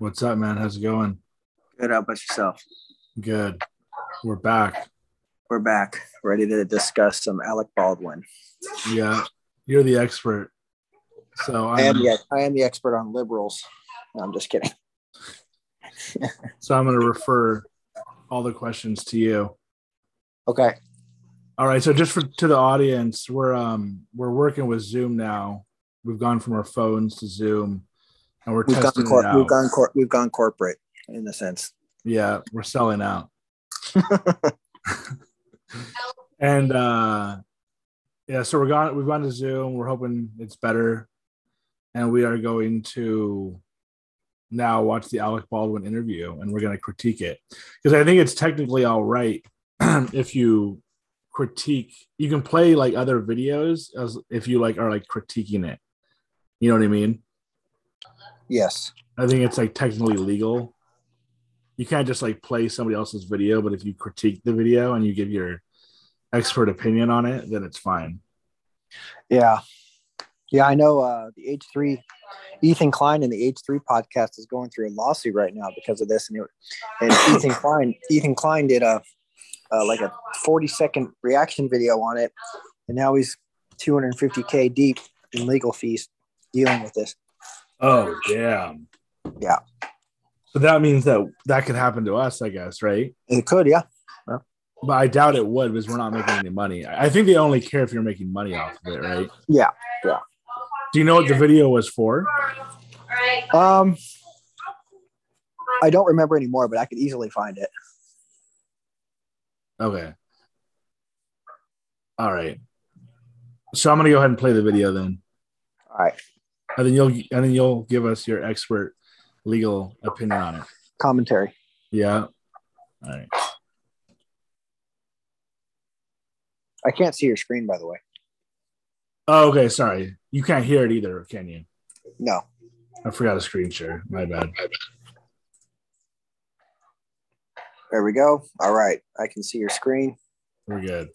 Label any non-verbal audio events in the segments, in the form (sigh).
What's up, man? How's it going? Good. How about yourself? Good. We're back. We're back, ready to discuss some Alec Baldwin. Yeah, you're the expert. So I I'm, am the I am the expert on liberals. No, I'm just kidding. (laughs) so I'm going to refer all the questions to you. Okay. All right. So just for to the audience, we're um we're working with Zoom now. We've gone from our phones to Zoom, and we're We've gone, cor- we've gone cor- we've gone corporate in a sense. yeah, we're selling out. (laughs) and uh yeah, so we're gone we've gone to Zoom. We're hoping it's better. And we are going to now watch the Alec Baldwin interview and we're going to critique it. Because I think it's technically all right (clears throat) if you critique you can play like other videos as if you like are like critiquing it. You know what I mean? Yes. I think it's like technically legal. You can't just like play somebody else's video, but if you critique the video and you give your expert opinion on it, then it's fine. Yeah. Yeah, I know uh, the H3, Ethan Klein and the H3 podcast is going through a lawsuit right now because of this. And, it, and (coughs) Ethan Klein, Ethan Klein did a uh, like a 40 second reaction video on it. And now he's 250K deep in legal fees dealing with this. Oh, damn. Yeah. So that means that that could happen to us, I guess, right? It could, yeah. But I doubt it would because we're not making any money. I I think they only care if you're making money off of it, right? Yeah, Yeah. Do you know what the video was for? Um, I don't remember anymore, but I could easily find it. Okay. All right. So I'm gonna go ahead and play the video then. All right. And then you'll and then you'll give us your expert legal opinion on it. Commentary. Yeah. All right. I can't see your screen, by the way. Oh, okay. Sorry. You can't hear it either, can you? No. I forgot a screen share. My bad. There we go. All right. I can see your screen. We're good.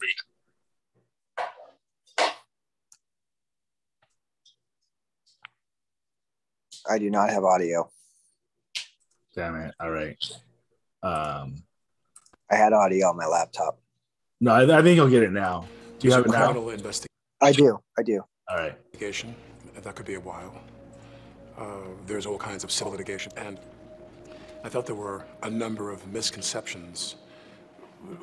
I do not have audio. Damn it. All right. Um I had audio on my laptop. no, I, I think you'll get it now. Do you have it There's a now? criminal investigation. I do. I do. All right. Litigation. That could be a while. Uh, there's all kinds of civil litigation, and I thought there were a number of misconceptions.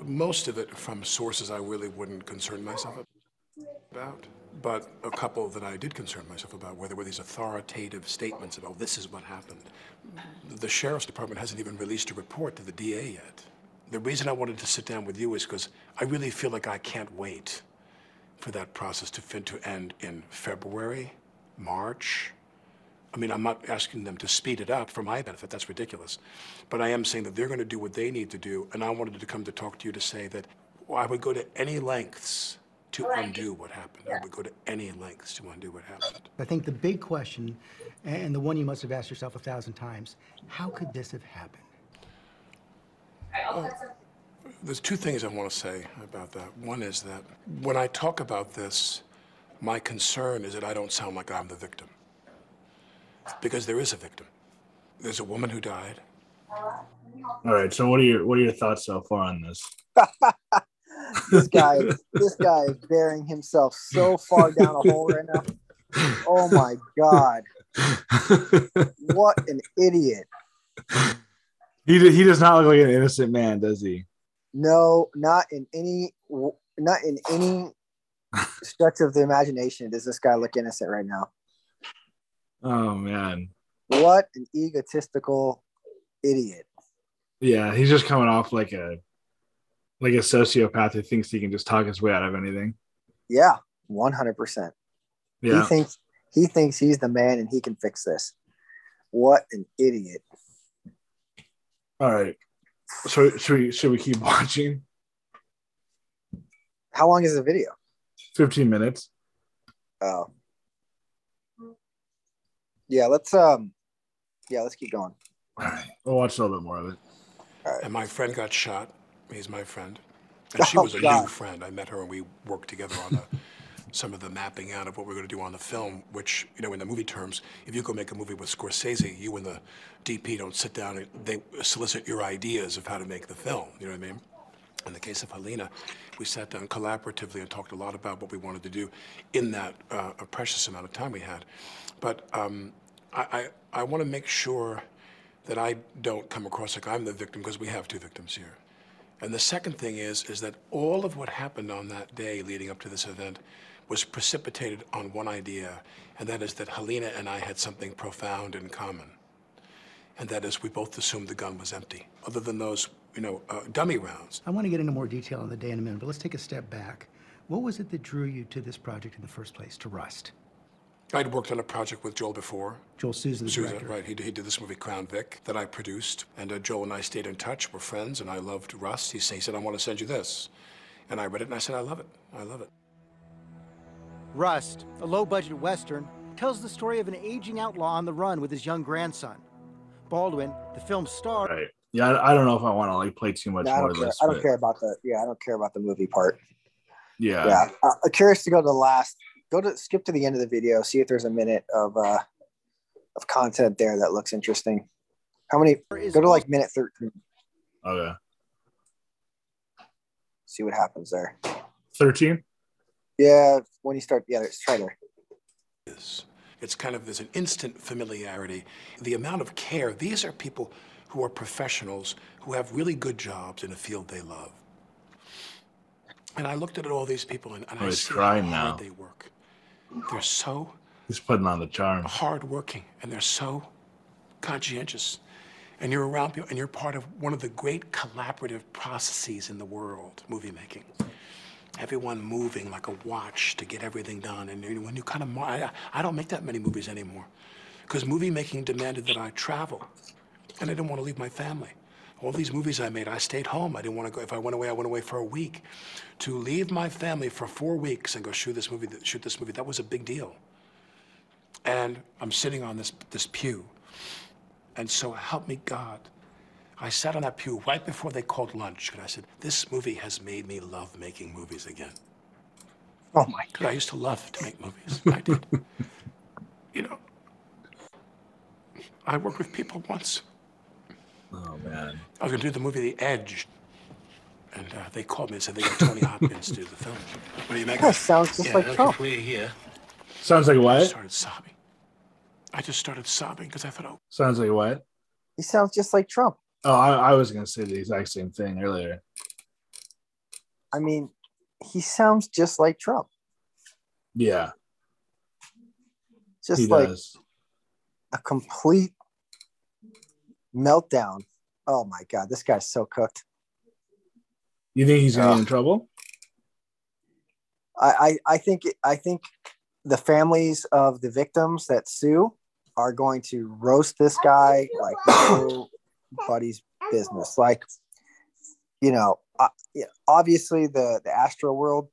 Most of it from sources I really wouldn't concern myself about, but a couple that I did concern myself about, where there were these authoritative statements about this is what happened. Mm-hmm. The sheriff's department hasn't even released a report to the DA yet. The reason I wanted to sit down with you is because I really feel like I can't wait for that process to fin to end in February, March. I mean, I'm not asking them to speed it up for my benefit. That's ridiculous. But I am saying that they're going to do what they need to do. And I wanted to come to talk to you to say that I would go to any lengths to undo what happened. I would go to any lengths to undo what happened. I think the big question, and the one you must have asked yourself a thousand times, how could this have happened? There's two things I want to say about that. One is that when I talk about this, my concern is that I don't sound like I'm the victim. Because there is a victim. There's a woman who died. All right. So what are your what are your thoughts so far on this? (laughs) This guy, this guy is burying himself so far down a hole right now. Oh my god! What an idiot! he he does not look like an innocent man, does he? No, not in any, not in any stretch of the imagination does this guy look innocent right now. Oh man. What an egotistical idiot! Yeah, he's just coming off like a like a sociopath who thinks he can just talk his way out of anything. Yeah, one hundred percent. Yeah, He thinks he thinks he's the man and he can fix this. What an idiot! All right. So should we should we keep (laughs) watching? How long is the video? 15 minutes. Oh, yeah. Let's um, yeah. Let's keep going. All right. We'll watch a little bit more of it. All right. And my friend got shot. He's my friend. And she Oh, was a new friend. I met her and we worked together on a (laughs) some of the mapping out of what we're going to do on the film, which, you know, in the movie terms, if you go make a movie with Scorsese, you and the DP don't sit down and they solicit your ideas of how to make the film. You know what I mean? In the case of Halyna, we sat down collaboratively and talked a lot about what we wanted to do in that uh, precious amount of time we had. But um, I, I, I want to make sure that I don't come across like I'm the victim because we have two victims here. And the second thing is, is that all of what happened on that day leading up to this event was precipitated on one idea, and that is that Halyna and I had something profound in common. And that is we both assumed the gun was empty, other than those, you know, uh, dummy rounds. I want to get into more detail on the day in a minute, but let's take a step back. What was it that drew you to this project in the first place, to Rust? I'd worked on a project with Joel before. Joel Souza, the Souza, director. right. He, he did this movie, Crown Vic, that I produced. And uh, Joel and I stayed in touch. We're friends, and I loved Rust. He, say, he said, I want to send you this. And I read it, and I said, I love it. I love it. Rust, a low-budget Western, tells the story of an aging outlaw on the run with his young grandson. Baldwin, the film's star... Right. Yeah, I, I don't know if I want to like play too much No, I more don't of care. this. I don't but care about the yeah. I don't care about the movie part. Yeah. yeah, uh, curious to go to the last. Go to skip to the end of the video. See if there's a minute of uh of content there that looks interesting. How many? Go to like minute thirteen. Okay. See what happens there. 13? Yeah, when you start. Yeah, let's try there. is. It's kind of there's an instant familiarity. The amount of care. These are people who are professionals who have really good jobs in a field they love. And I looked at all these people and, and Oh, I he's see crying how hard now. they work. They're so He's putting on the charm. hardworking and they're so conscientious. And you're around people and you're part of one of the great collaborative processes in the world, movie making. Everyone moving like a watch to get everything done. And you know, when you kind of, I, I don't make that many movies anymore because movie making demanded that I travel and I didn't want to leave my family. All these movies I made, I stayed home. I didn't want to go. If I went away, I went away for a week. To leave my family for four weeks and go shoot this movie, shoot this movie, that was a big deal. And I'm sitting on this this pew, and so help me God, I sat on that pew right before they called lunch, and I said, "This movie has made me love making movies again." Oh my God. I used to love to make movies. I did. (laughs) you know, I worked with people once. Oh, man. I was going to do the movie The Edge. And uh, they called me and said they got Tony Hopkins to do the film. What do you make That of it? sounds just like Trump. Sounds like I what? started sobbing. I just started sobbing because I thought, oh, Sounds like what? He sounds just like Trump. Oh, I, I was going to say the exact same thing earlier. I mean, he sounds just like Trump. Yeah, Just he like does. a complete meltdown. Oh my god, this guy's so cooked. You think he's Ugh. get in trouble? I, I I think I think the families of the victims that sue are going to roast this guy like nobody's business. Like, you know, uh, obviously the the Astroworld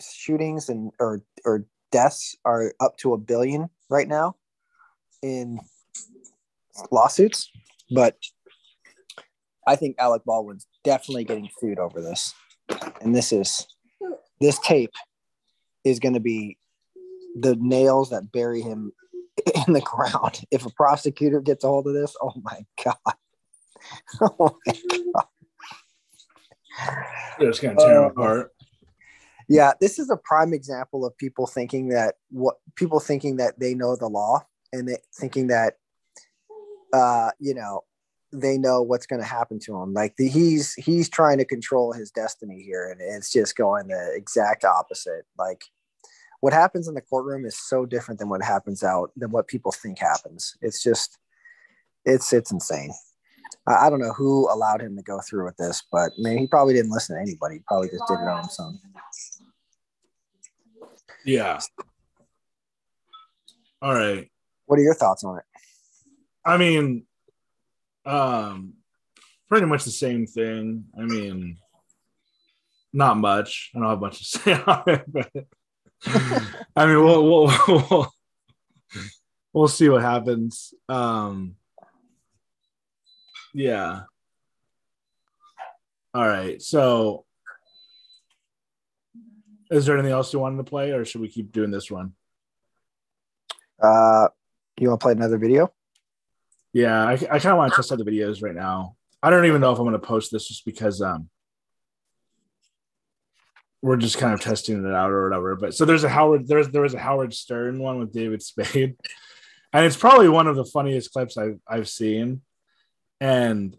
shootings and or or deaths are up to a billion right now in lawsuits, but I think Alec Baldwin's definitely getting sued over this, and this is this tape is going to be the nails that bury him (laughs) in the ground. If a prosecutor gets a hold of this, oh my god. (laughs) Oh my God. They're just going to tear him Uh, apart. Yeah, this is a prime example of people thinking that what people thinking that they know the law and they, thinking that uh, you know, they know what's going to happen to him. Like the, he's he's trying to control his destiny here, and it's just going the exact opposite. Like what happens in the courtroom is so different than what happens out than what people think happens. It's just it's it's insane. I, I don't know who allowed him to go through with this, but man, he probably didn't listen to anybody. He probably just did it on his own. Yeah. All right. What are your thoughts on it? I mean, um, pretty much the same thing. I mean, not much. I don't have much to (laughs) say on it, but I mean, we'll we'll we'll, we'll see what happens. Um, yeah. All right. So Is there anything else you wanted to play, or should we keep doing this one? Uh, you want to play another video? Yeah, I, I kind of want to test out the videos right now. I don't even know if I'm going to post this just because um we're just kind of testing it out or whatever. But so there's a Howard there's there was a Howard Stern one with David Spade, (laughs) and it's probably one of the funniest clips I've I've seen, and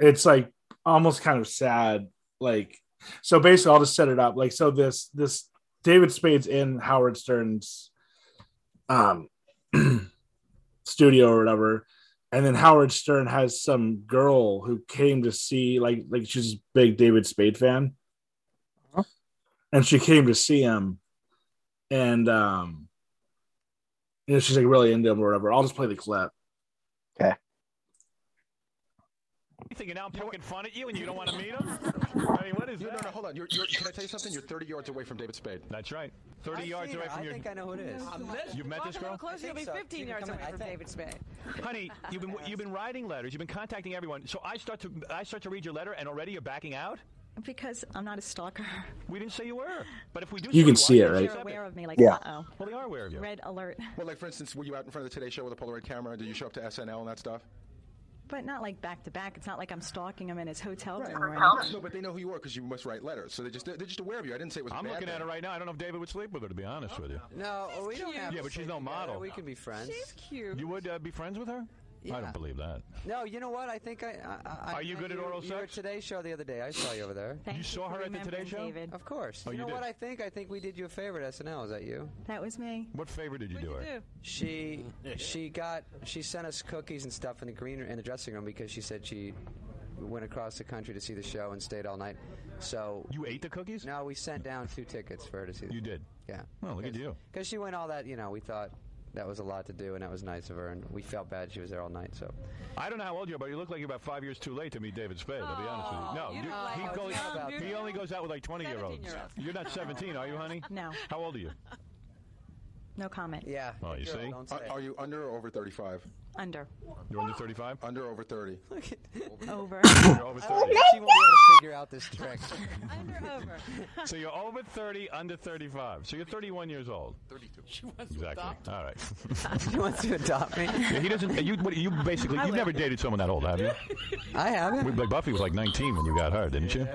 it's like almost kind of sad. Like so, basically, I'll just set it up. Like so, this this David Spade's in Howard Stern's um (clears throat) studio or whatever and then Howard Stern has some girl who came to see like like she's a big David Spade fan. Uh-huh. And she came to see him and um you know she's like really into him or whatever. I'll just play the clip. Okay. You thinking now I'm poking fun at you and you don't want to meet him? (laughs) I mean, what is No, no, that? no, hold on. You're, you're, can I tell you something? You're 30 yards away from David Spade. That's right. 30 yards away from I your. think I know who it is. You've met this Walk a girl? closer, you'll be 15 She yards away from. David Spade. Honey, (laughs) you've been you've been writing letters. You've been contacting everyone. So I start to I start to read your letter and already you're backing out. Because I'm not a stalker. We didn't say you were. But if we do, You can see it, right? You're aware of me, like, Yeah. uh-oh. Well, they are aware of you. Red alert. Well, like, for instance, were you out in front of the Today Show with a Polaroid camera? Did you show up to SNL and that stuff? But not like back to back. It's not like I'm stalking him in his hotel room. Right. or. No, but they know who you are because you must write letters. So they just, they're just aware of you. I didn't say it was a I'm bad looking thing. at her right now. I don't know if David would sleep with her, to be honest with you. No, we don't have Yeah, but she's no together. model. We can be friends. She's cute. You would uh, be friends with her? I don't believe that. No, you know what? I think I. I, I Are you met good at oral You were at sex? Today Show the other day. I saw you over there. Thank You saw her at the Today Show? David. Of course. Oh, you you know did? what? I think I think we did you a favor at SNL. Is that you? That was me. What favor did you do her? She she got she sent us cookies and stuff in the green in the dressing room because she said she went across the country to see the show and stayed all night. So You ate the cookies? no, we sent down two tickets for her to see. The You did. Yeah. Well, look at you. Because she went all that, you know, we thought that was a lot to do, and that was nice of her, and we felt bad she was there all night. So I don't know how old you are, but you look like you're about five years too late to meet David Spade. I'll be honest with you. No, you you- like he, a goes, young, he only goes out with like 20 year olds. 17-year-olds. You're not 17, are you, honey? No. How old are you? No comment. yeah. Oh, you good see? Don't say Are, are you under or over 35? Under. You're under 35? Under over 30? (laughs) (laughs) Over. (laughs) You're over 30. she won't be able to figure out this trick. Under, over. So you're over 30, under 35. So you're 31 years old. 32. She wants Exactly. All right. she wants to adopt me. Yeah, he doesn't. You, what, you basically, you've never dated someone that old, have you? I haven't. Like Buffy was like 19 when you got her, didn't you?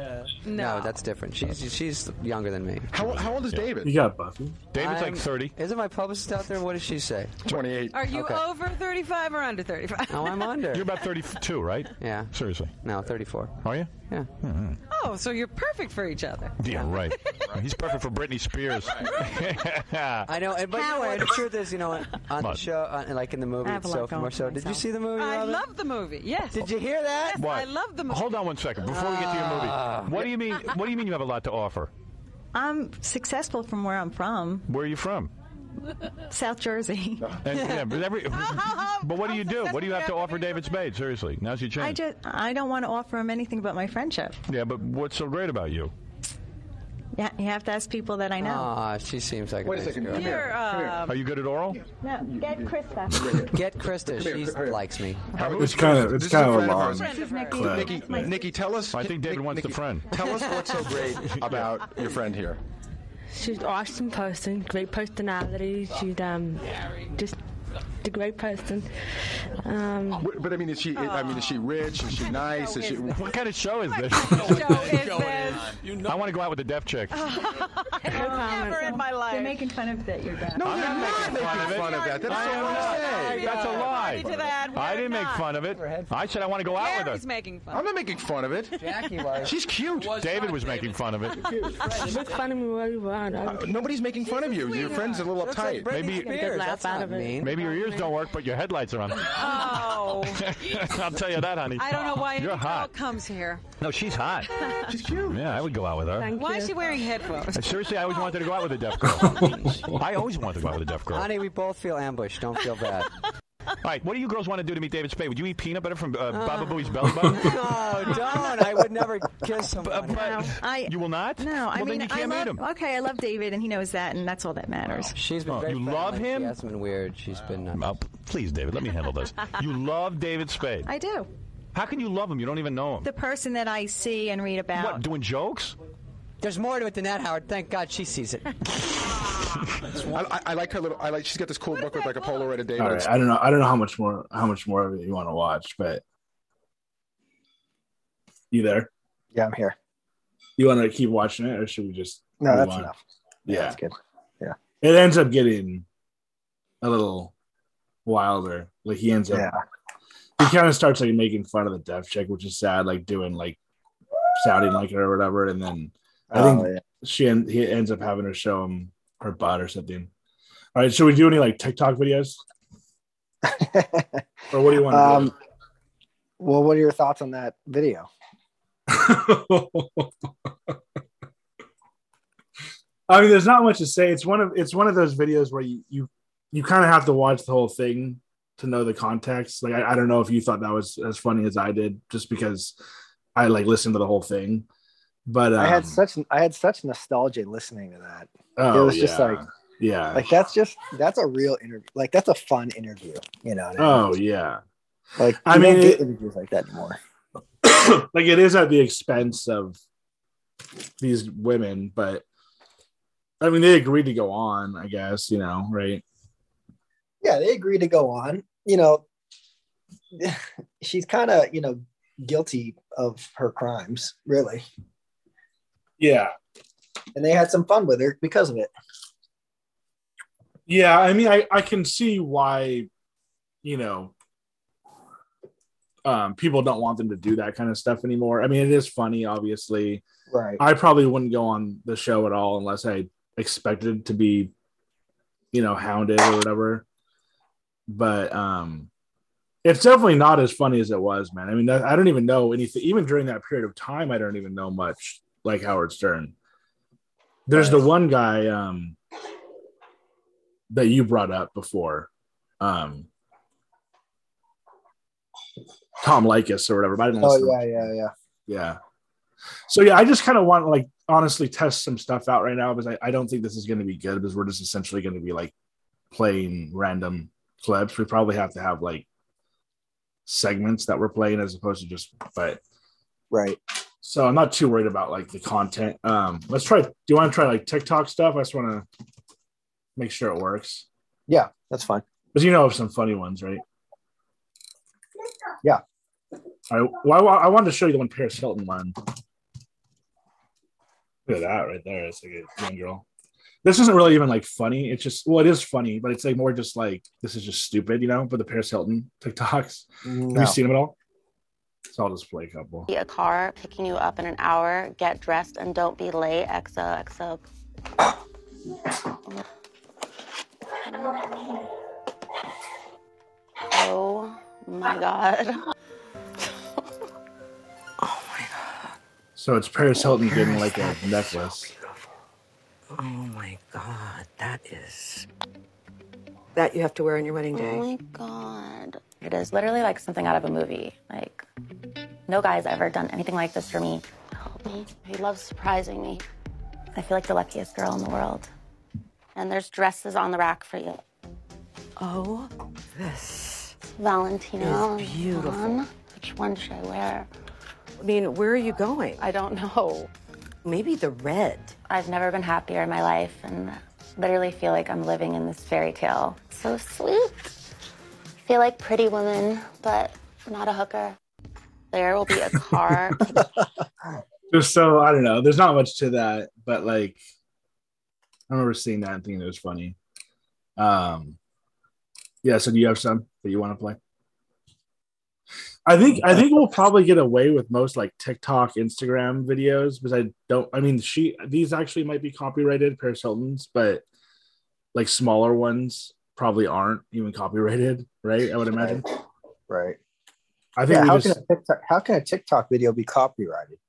No, that's different. She's she's younger than me. How, how old is David? You got Buffy. David's like I'm- 30. Isn't my publicist out there? What does she say? 28. Are you Okay. over 35 or under 35? Oh, I'm under. You're about 32, right? Yeah. Seriously. No, 34. Are you? Yeah. Hmm. Oh, so you're perfect for each other. Yeah, (laughs) right. He's perfect for Britney Spears. (laughs) I know, and but you know what, the truth is, you know, on the show, on, like in the movie I have a lot itself, going more so. Did you see the movie? I Robin? love the movie. Yes. Did you hear that? Yes, What? I love the movie. Hold on one second before we get to your movie. Ah. What do you mean? What do you mean you have a lot to offer? I'm successful from where I'm from, Where are you from? South Jersey. (laughs) And, yeah, but, every, (laughs) but what do you do? What do you have to offer David Spade? Seriously, now's your chance. I chance. just I don't want to offer him anything but my friendship. yeah, but what's so great about you? Yeah, you have to ask people that I know. Ah, she seems like Wait a nice second. girl. Come here. You're, uh, Are you good at oral? No, get Krista. Get Krista. She likes me. It's kind of it's This is kind a of a friend of long ours. friend of hers. clip. Nikki, Nikki, tell us. I think David Nick- wants the friend. Tell us what's so great (laughs) about your friend here. She's an awesome person, great personality. She's um, just a great person. Um, What- But I mean, is she? I mean, is she rich? Is she nice? Is she? What kind of show is this? show is this? I want to go out with the deaf chick. (laughs) (laughs) Never in my life. They're making fun of that you're deaf. No, I'm you're not not making fun of making fun of that. That's I so wrong not. say. That's a lie. to that. I didn't make fun of it. I said I want to go out with Gary's her. making fun. I'm not making fun of it. Jackie was. She's cute. David was making fun of it. make fun of me where you want. Nobody's making fun of you. Your friend's a little uptight. Britney Maybe- Spears. laugh out of it. Maybe your ears don't work, but your headlights are on. Oh, (laughs) I'll tell you that, honey. I don't know why any You're girl hot. comes here. No, she's hot. (laughs) She's cute. Yeah, I would go out with her. Thank Why you. is she wearing headphones? Uh, seriously, I always wanted to go out with a deaf (laughs) girl. I always wanted to go out with a deaf girl. Honey, we both feel ambushed. Don't feel bad. Right, what do you girls want to do to meet David Spade? Would you eat peanut butter from uh, Baba Booey's belly button? (laughs) no, don't. I would never kiss someone. but I you will not. no. I mean, then you I can't love. meet him. Okay, I love David, and he knows that, and that's all that matters. She's been Oh, very you love him? She hasn't been weird. She's been. Uh, Oh, please, David, let me handle this. You love David Spade. I do. How can you love him? You don't even know him. The person that I see and read about. what, doing jokes? There's more to it than that, Howard. Thank God she sees it. (laughs) I, I, I like her little. I like. She's got this cool book with like a Polaroid of David. All right, I don't know. I don't know how much more how much more of it you want to watch, but you there? Yeah, I'm here. You want to keep watching it, or should we just? No, that's on? enough. Yeah, That's good. Yeah. it ends up getting a little wilder. Like he ends up, Yeah. he kind of starts like making fun of the deaf chick, which is sad. Like doing like sounding like her or whatever, and then I oh, think Oh, yeah. she en- he ends up having to show him her butt or something. All right, should we do any like TikTok videos, (laughs) or what do you want to Um, well, what are your thoughts on that video? (laughs) I mean, there's not much to say. It's one of it's one of those videos where you you, you kind of have to watch the whole thing to know the context. Like I, I don't know if you thought that was as funny as I did, just because I like listened to the whole thing. But um, I had such I had such nostalgia listening to that. oh, it was just like yeah. like that's just that's a real interview. Like that's a fun interview. You know. What I mean? oh yeah. like I mean, it- interviews like that anymore. (coughs) like it is at the expense of these women, but I mean they agreed to go on, I guess, you know, right? Yeah, they agreed to go on. You know, (sighs) she's kind of you know guilty of her crimes, really, Yeah. and they had some fun with her because of it. Yeah, I mean I, I can see why, you know, um people don't want them to do that kind of stuff anymore. I mean it is funny, obviously. Right. I probably wouldn't go on the show at all unless I expected to be, you know, hounded or whatever. But um, it's definitely not as funny as it was, man. I mean, I don't even know anything. Even during that period of time, I don't even know much like Howard Stern. There's the one guy um, that you brought up before, um, Tom Leykis or whatever. But I didn't Oh yeah, yeah, yeah. yeah. So yeah, I just kind of want to like honestly test some stuff out right now because I, I don't think this is going to be good because we're just essentially going to be like playing random clips. We probably have to have like segments that we're playing as opposed to just but Right. So I'm not too worried about like the content. Um let's try do you want to try like TikTok stuff? I just want to make sure it works. Yeah, that's fine. Because you know of some funny ones, right? Yeah. Right. Well, I, I wanted to show you the one Paris Hilton one. Look at that right there. It's like a young girl. This isn't really even like funny. It's just well, it is funny, but it's like more just like this is just stupid, you know. But the Paris Hilton TikToks, have you seen them at all? So I'll just play a couple. Be a car picking you up in an hour. Get dressed and don't be late. XOXO. Oh my god. Oh my god. So it's Paris Hilton getting like a necklace. Oh my God, that is. That you have to wear on your wedding day. Oh day. my god. It is literally like something out of a movie. Like, no guy's ever done anything like this for me. Help me. He loves surprising me. I feel like the luckiest girl in the world. And there's dresses on the rack for you. Oh, this Valentino. is beautiful. Dawn. Which one should I wear? I mean, where are you going? I don't know. Maybe the red. I've never been happier in my life and literally feel like I'm living in this fairy tale. So sweet. feel like pretty woman, but not a hooker. There will be a car. (laughs) Just so I don't know. There's not much to that, but like I remember seeing that and thinking it was funny. Um yeah, so do you have some that you want to play? I think I think we'll probably get away with most like TikTok, Instagram videos because I don't I mean she these actually might be copyrighted Paris Hilton's, but like smaller ones probably aren't even copyrighted, right? I would imagine. Right. I think yeah, how just can a TikTok how can a TikTok video be copyrighted?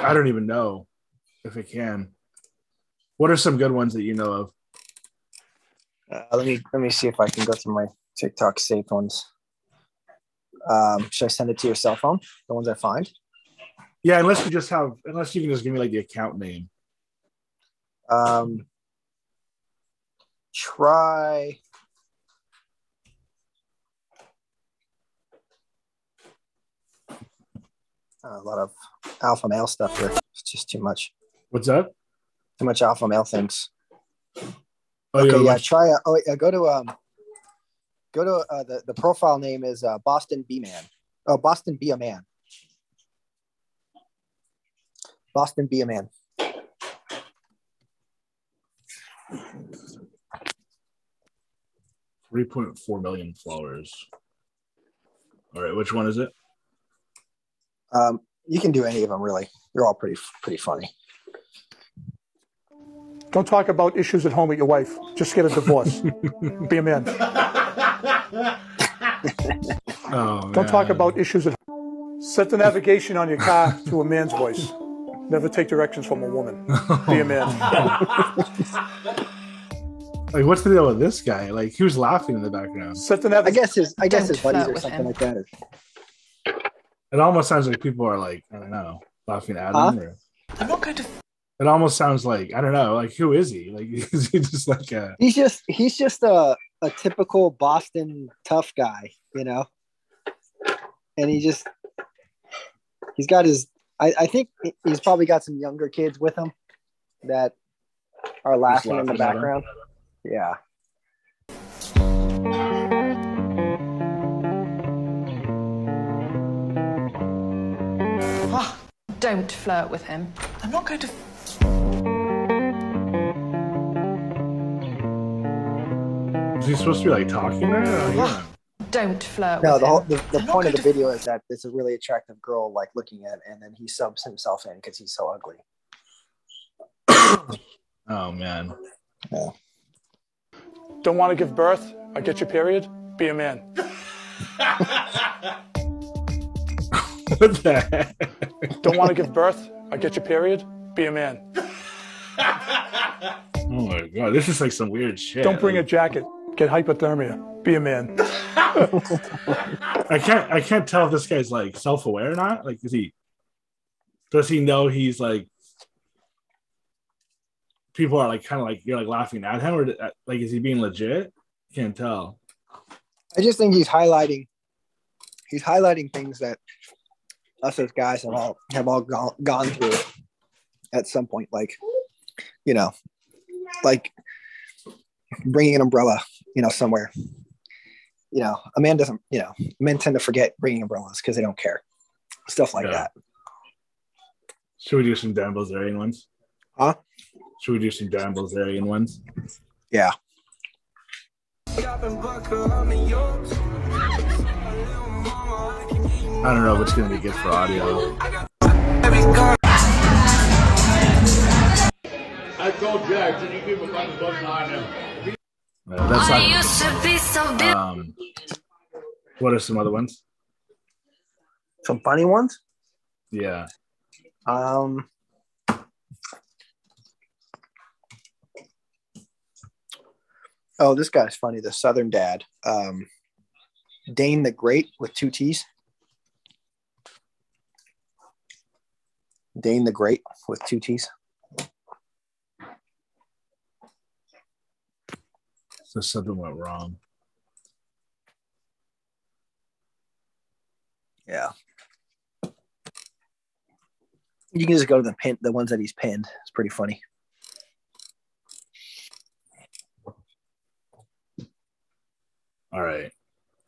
I don't even know if it can. What are some good ones that you know of? Uh, let me let me see if I can go through my TikTok saved ones. Um, should I send it to your cell phone? The ones I find. Yeah, unless you just have, unless you can just give me like the account name. Um, try. A lot of alpha male stuff here. It's just too much. What's up? Too much alpha male things. Oh, okay, yeah, yeah. Try. Uh, oh, yeah. Go to um. Go to uh, the the profile name is uh, Boston B Man. Oh, Boston Be a Man. Boston Be a Man. Three point four million followers. All right, which one is it? Um, you can do any of them really. They're all pretty pretty funny. Don't talk about issues at home with your wife. Just get a divorce. (laughs) Be a man. (laughs) Oh, Don't talk about issues at home. Set the navigation on your car to a man's voice. Never take directions from a woman. Be a man. (laughs) Like, what's the deal with this guy? Like, he was laughing in the background. Set the navigation. I guess his I guess Don't his buddies or something him. like that. It almost sounds like people are like, I don't know, laughing at Huh? him. Or... It almost sounds like I don't know, like who is he? Like, (laughs) is he just like a? He's just he's just a a typical Boston tough guy, you know. And he just he's got his I, I think he's probably got some younger kids with him that are laughing in the laughing at him. background. Yeah. Don't flirt with him. I'm not going to. Is he supposed to be like talking there? Yeah. Don't flirt No, with the whole the, the point of the video is that it's a really attractive girl like looking at, and then he subs himself in because he's so ugly. (coughs) Oh man. Yeah. Don't want to give birth I get your period? Be a man. (laughs) What the heck? (laughs) Don't want to give birth I get your period? Be a man. (laughs) Oh my god, this is like some weird shit. Don't bring a jacket. Get hypothermia. Be a man. (laughs) I can't. I can't tell if this guy's like self-aware or not. Like, is he? Does he know he's like? People are like kind of like you're like laughing at him, or uh, like is he being legit? Can't tell. I just think he's highlighting he's highlighting things that us as guys have all have all gone, gone through at some point like you know like bringing an umbrella you know somewhere you know a man doesn't you know men tend to forget bringing umbrellas because they don't care stuff like Yeah. that Should we do some Dan Bilzerian ones? Huh? Should we do some Dan Bilzerian ones? yeah I don't know if it's gonna be good for audio. I told Jack, can you keep a fucking book behind him? Uh, that's not. Um, what are some other ones? some funny ones Yeah. um oh this guy's funny the southern dad um dane the great with two t's dane the great with two t's So something went wrong. yeah you can just go to the pin the ones that he's pinned it's pretty funny All right.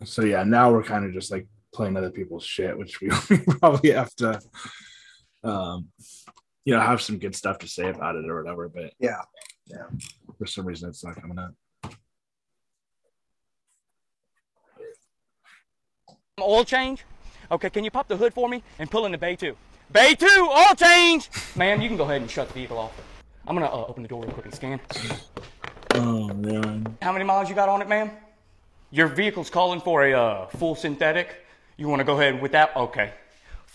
So yeah, now we're kind of just like playing other people's shit, which we (laughs) probably have to, um, you know, have some good stuff to say about it or whatever. But yeah yeah for some reason, it's not coming up. Oil change? Okay, can you pop the hood for me and pull in the bay two? Bay two, oil change! Ma'am, you can go ahead and shut the vehicle off. I'm gonna uh, open the door real quick and scan. Oh man. How many miles you got on it, ma'am? Your vehicle's calling for a uh, full synthetic. You wanna go ahead with that? Okay.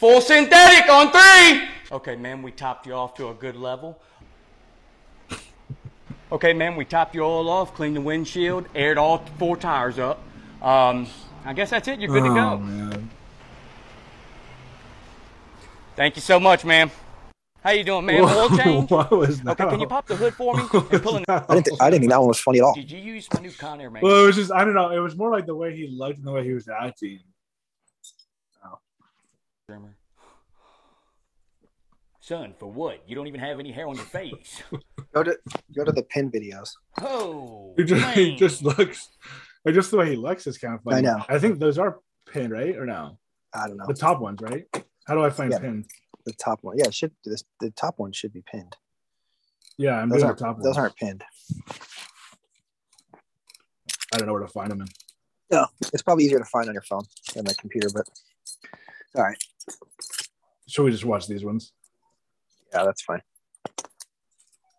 Full synthetic on three! Okay, ma'am, we topped you off to a good level. Okay, ma'am, we topped you all off, cleaned the windshield, aired all four tires up. Um, I guess that's it. You're good to Oh, go. man. Thank you so much, ma'am. How you doing, man? ma'am? Oil (laughs) change? what was that? Okay, can you pop the hood for me and pull in? I didn't, th- I didn't think that one was funny at all. Did you use my new Conair, man? Well, it was just I don't know. It was more like the way he looked and the way he was acting. So Son, for what? You don't even have any hair on your face. (laughs) Go to go to the pin videos. Oh, He just, he just looks, like just the way he looks is kind of funny. I know. I think those are pinned, right? Or no? I don't know. The top ones, right? How do I find Yeah. pinned? The top one, yeah, it should this the top one should be pinned. Yeah, I'm those doing the aren't, top ones. Those aren't pinned. I don't know where to find them in. No, it's probably easier to find on your phone than my computer, but all right. Should we just watch these ones? Yeah, that's fine.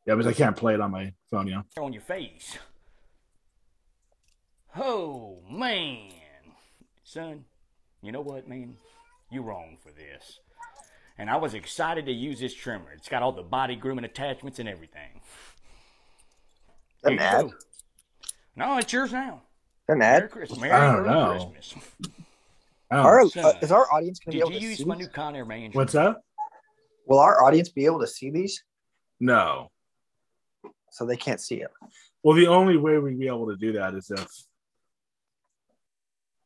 Yeah, because I can't play it on my phone, you know. on your face. Oh, man. Son, you know what, man? You're wrong for this. And I was excited to use this trimmer. It's got all the body grooming attachments and everything. An Here you. No, it's yours now. An Merry? Christmas. Merry I don't early know. Christmas. Our, son, uh, is our audience going to be Did able you to use my these? new Conair Mansion? What's that? Will our audience be able to see these? No. So they can't see it. Well, the only way we'd be able to do that is if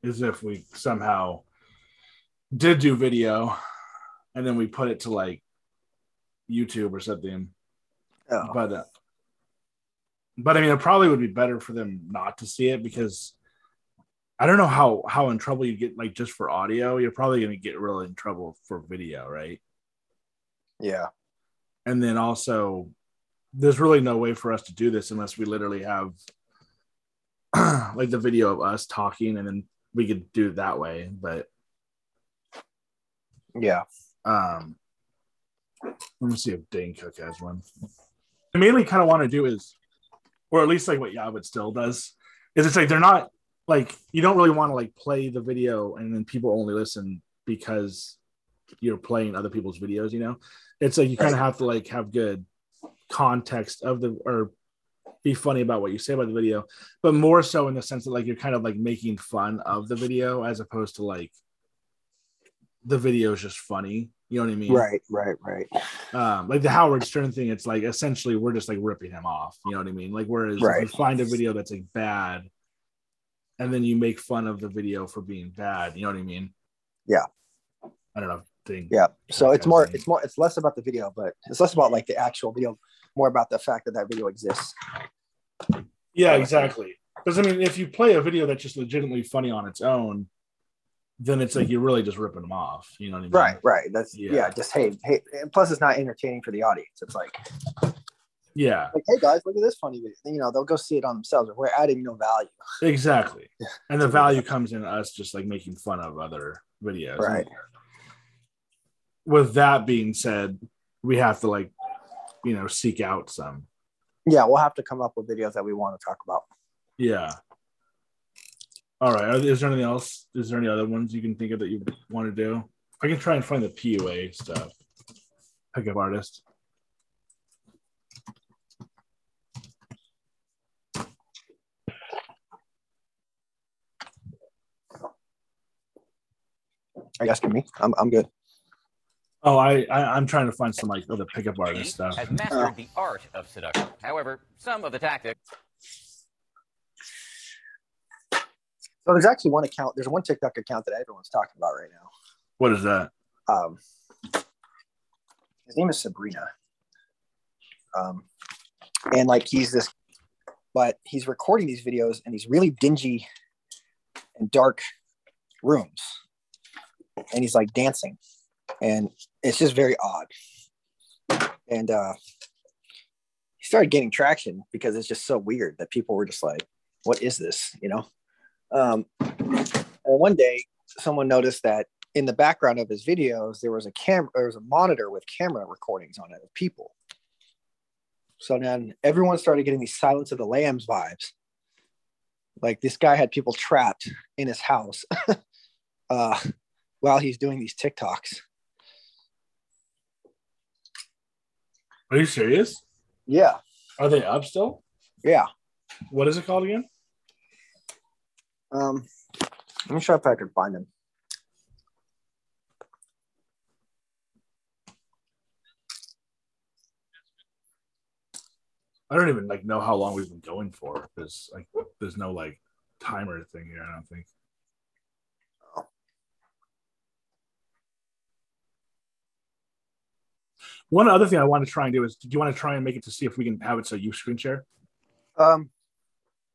is if we somehow did do video and then we put it to like YouTube or something. Oh. But uh, but I mean, it probably would be better for them not to see it because I don't know how how in trouble you get like just for audio. You're probably going to get really in trouble for video, right? Yeah. and then also there's really no way for us to do this unless we literally have (clears throat) like the video of us talking and then we could do it that way but Yeah. um let me see if dane cook has one i mainly kind of want to do is or at least like what Yavit still does is it's like they're not like you don't really want to like play the video and then people only listen because you're playing other people's videos you know it's like you kind of have to like have good context of the or be funny about what you say about the video but more so in the sense that like you're kind of like making fun of the video as opposed to like the video is just funny you know what i mean Right, right, right. um like the howard stern thing it's like essentially we're just like ripping him off you know what i mean like whereas Right. if you find a video that's like bad and then you make fun of the video for being bad you know what i mean Yeah. i don't know thing Yeah. So it's more it's more it's less about the video, but it's less about like the actual video, more about the fact that that video exists. Yeah, exactly. Because I mean, if you play a video that's just legitimately funny on its own, then it's like you're really just ripping them off. You know what I mean? Right, right. That's Yeah. yeah, just hey, hey and plus it's not entertaining for the audience. It's like Yeah, like, hey guys, look at this funny video. You know, they'll go see it on themselves. We're adding no value. exactly. (laughs) And the value comes in us just like making fun of other videos. Right. With that being said, we have to like, you know, seek out some. Yeah, we'll have to come up with videos that we want to talk about. Yeah. All right. Is there anything else? Is there any other ones you can think of that you want to do? I can try and find the PUA stuff. Pickup artist. Are you asking me? I'm I'm good. Oh, I, I I'm trying to find some like other pickup artist stuff. has mastered the art of seduction. However, some of the tactics. So there's actually one account. There's one TikTok account that everyone's talking about right now. What is that? Um, his name is Sabrina. Um, and like he's this, but he's recording these videos in these really dingy and dark rooms, and he's like dancing, and it's just very odd. And uh, he started getting traction because it's just so weird that people were just like, "What is this?" You know. Um, and one day, someone noticed that in the background of his videos there was a camera there was a monitor with camera recordings on it of people so then everyone started getting these silence of the lambs vibes like this guy had people trapped in his house (laughs) uh, while he's doing these tiktoks Are you serious? yeah Are they up still? yeah What is it called again? um let me try if i can find him I don't even like know how long we've been going for because like there's no like timer thing here. I don't think. One other thing I want to try and do is, do you want to try and make it to see if we can have it so you screen share? Um,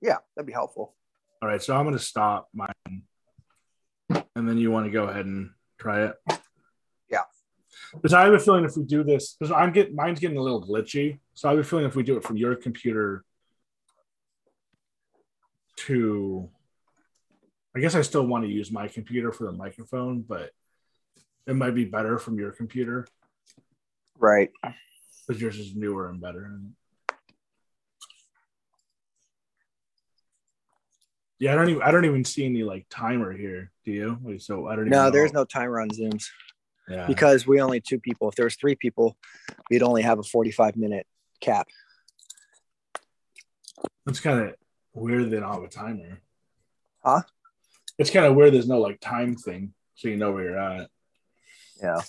yeah, that'd be helpful. All right, so I'm going to stop mine, and then you want to go ahead and try it. Yeah. Because I have a feeling if we do this, because I'm getting mine's getting a little glitchy, so I have a feeling if we do it from your computer to, I guess I still want to use my computer for the microphone, but it might be better from your computer Right. because yours is newer and better. Yeah, I don't even I don't even see any like timer here. Do you? So I don't. Even No, know. there's no timer on Zooms Yeah. because we only two people. If there was three people, we'd only have a 45 minute cap. That's kind of weird they don't have a timer. Huh? It's kind of weird. There's no like time thing, so you know where you're at. Yeah.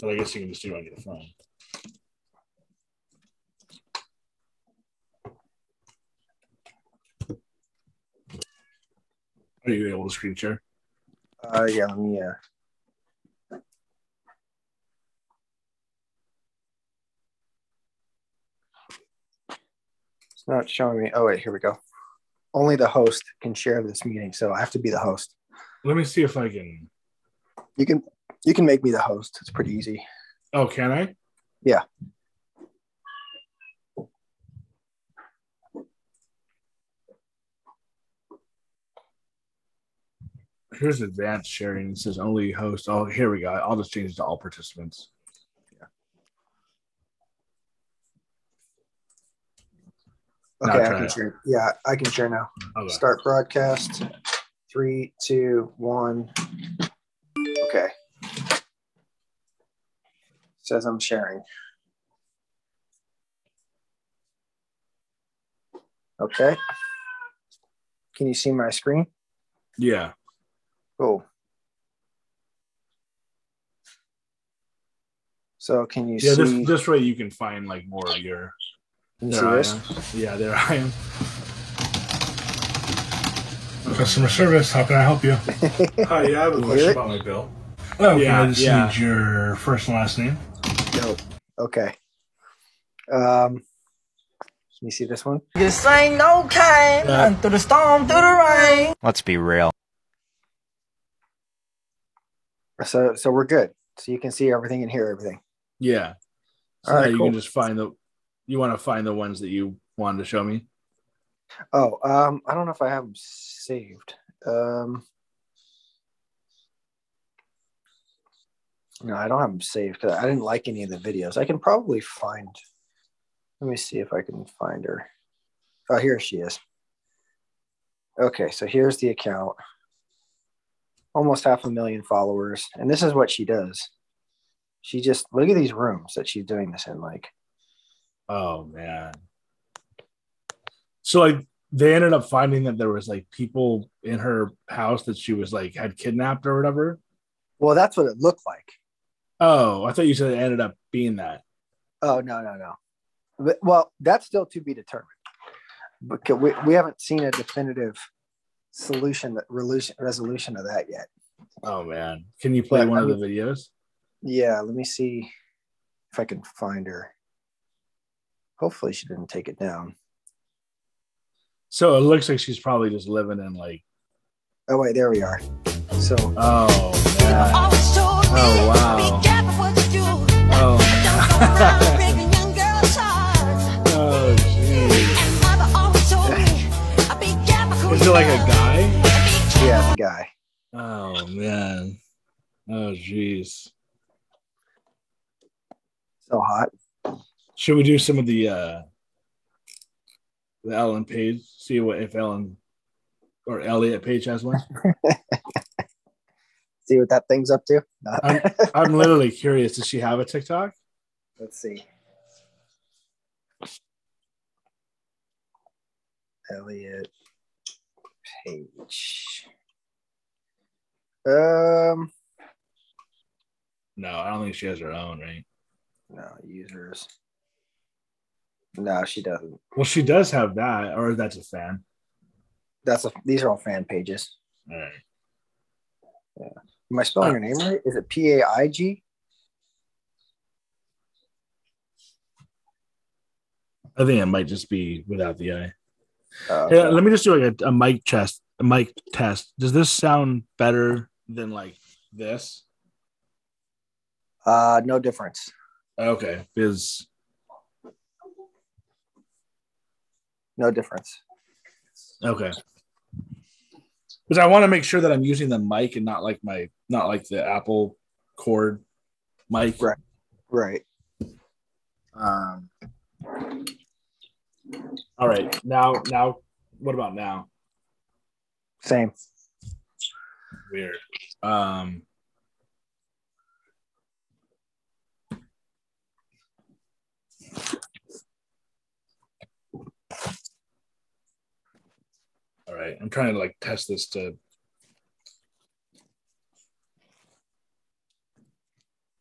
But I guess you can just do it on your phone. Are you able to screen share? Uh, yeah. Let me. Uh... It's not showing me. Oh wait, here we go. Only the host can share this meeting, so I have to be the host. Let me see if I can. You can you can make me the host. It's pretty easy. Oh, can I? Yeah. Here's advanced sharing. It says only host. Oh, here we go. I'll just change it to all participants. Now Okay, I can share. Yeah, I can share now. Okay. Start broadcast. Three, two, one. Says I'm sharing. Okay. Can you see my screen? Yeah. Cool. So can you Yeah, see? this this way you can find like more of your. Can you There see I this? am. Yeah, there I am. Customer service. How can I help you? (laughs) Hi, yeah, I have a question about my bill. Oh, Yeah, I just yeah. need your first and last name. Nope. Okay. Um, let me see this one? This ain't no game. Yeah. Through the storm, through the rain. Let's be real. So, so we're good. So you can see everything and hear everything. Yeah. So All now right, you cool. can just find the. You want to find the ones that you wanted to show me. Oh, um, I don't know if I have them saved. Um, no, I don't have them saved. I didn't like any of the videos. I can probably find. Let me see if I can find her. Oh, here she is. Okay, so here's the account. Almost half a million followers, and this is what she does. She just look at these rooms that she's doing this in. Like, Oh man. So like they ended up finding that there was like people in her house that she was like had kidnapped or whatever. well, that's what it looked like. Oh, I thought you said it ended up being that. Oh no, no, no. Well, that's still to be determined. Because we, we haven't seen a definitive solution that resolution of that yet. Oh man. Can you play one I of the videos? Yeah, let me see if I can find her. Hopefully she didn't take it down. So it looks like she's probably just living in like Oh wait, there we are. So oh man. Oh wow. Oh. (laughs) oh jeez. Is it like a guy? yeah, the guy. Oh man. Oh jeez. So hot. Should we do some of the uh the Ellen Page? See what if Ellen or Elliot Page has one? (laughs) See what that thing's up to? I'm (laughs) I'm literally curious. Does she have a TikTok? Let's see. Elliot Page. Um, No, I don't think she has her own, right? no users. No, she doesn't. Well, she does have that, or that's a fan. That's a. These are all fan pages. All right. Am I spelling uh, your name right? Is it P A I G? I think it might just be without the I. Uh, hey, let me just do like a, a mic test. A mic test. Does this sound better than like this? Uh, no difference. Okay, is no difference. Okay, because I want to make sure that I'm using the mic and not like my not like the Apple cord mic. Right. Right. Um. All right. Now, now, what about now? Same. Weird. Um. All right, I'm trying to like test this to.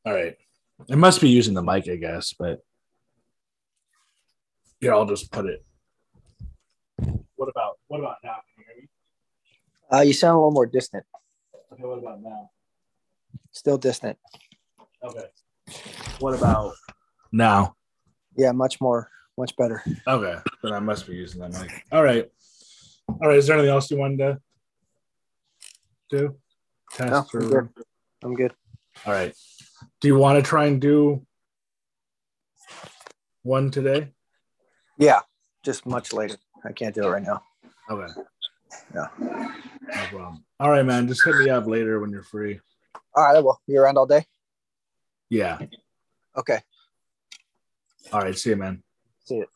All right, it must be using the mic, I guess, but yeah, I'll just put it. What about what about now? Can you hear me? Uh, you sound a little more distant. Okay, what about now? Still distant. Okay. What about now? Yeah, much more, much better. Okay, then I must be using that mic. All right, all right. Is there anything else you wanted to do? Test No, or I'm good. I'm good. all right. Do you want to try and do one today? Yeah, just much later. I can't do it right now. Okay. Yeah. No problem. All right, man. Just hit me up later when you're free. All right. Well, you around all day? Yeah. Okay. All right. See you, man. See you.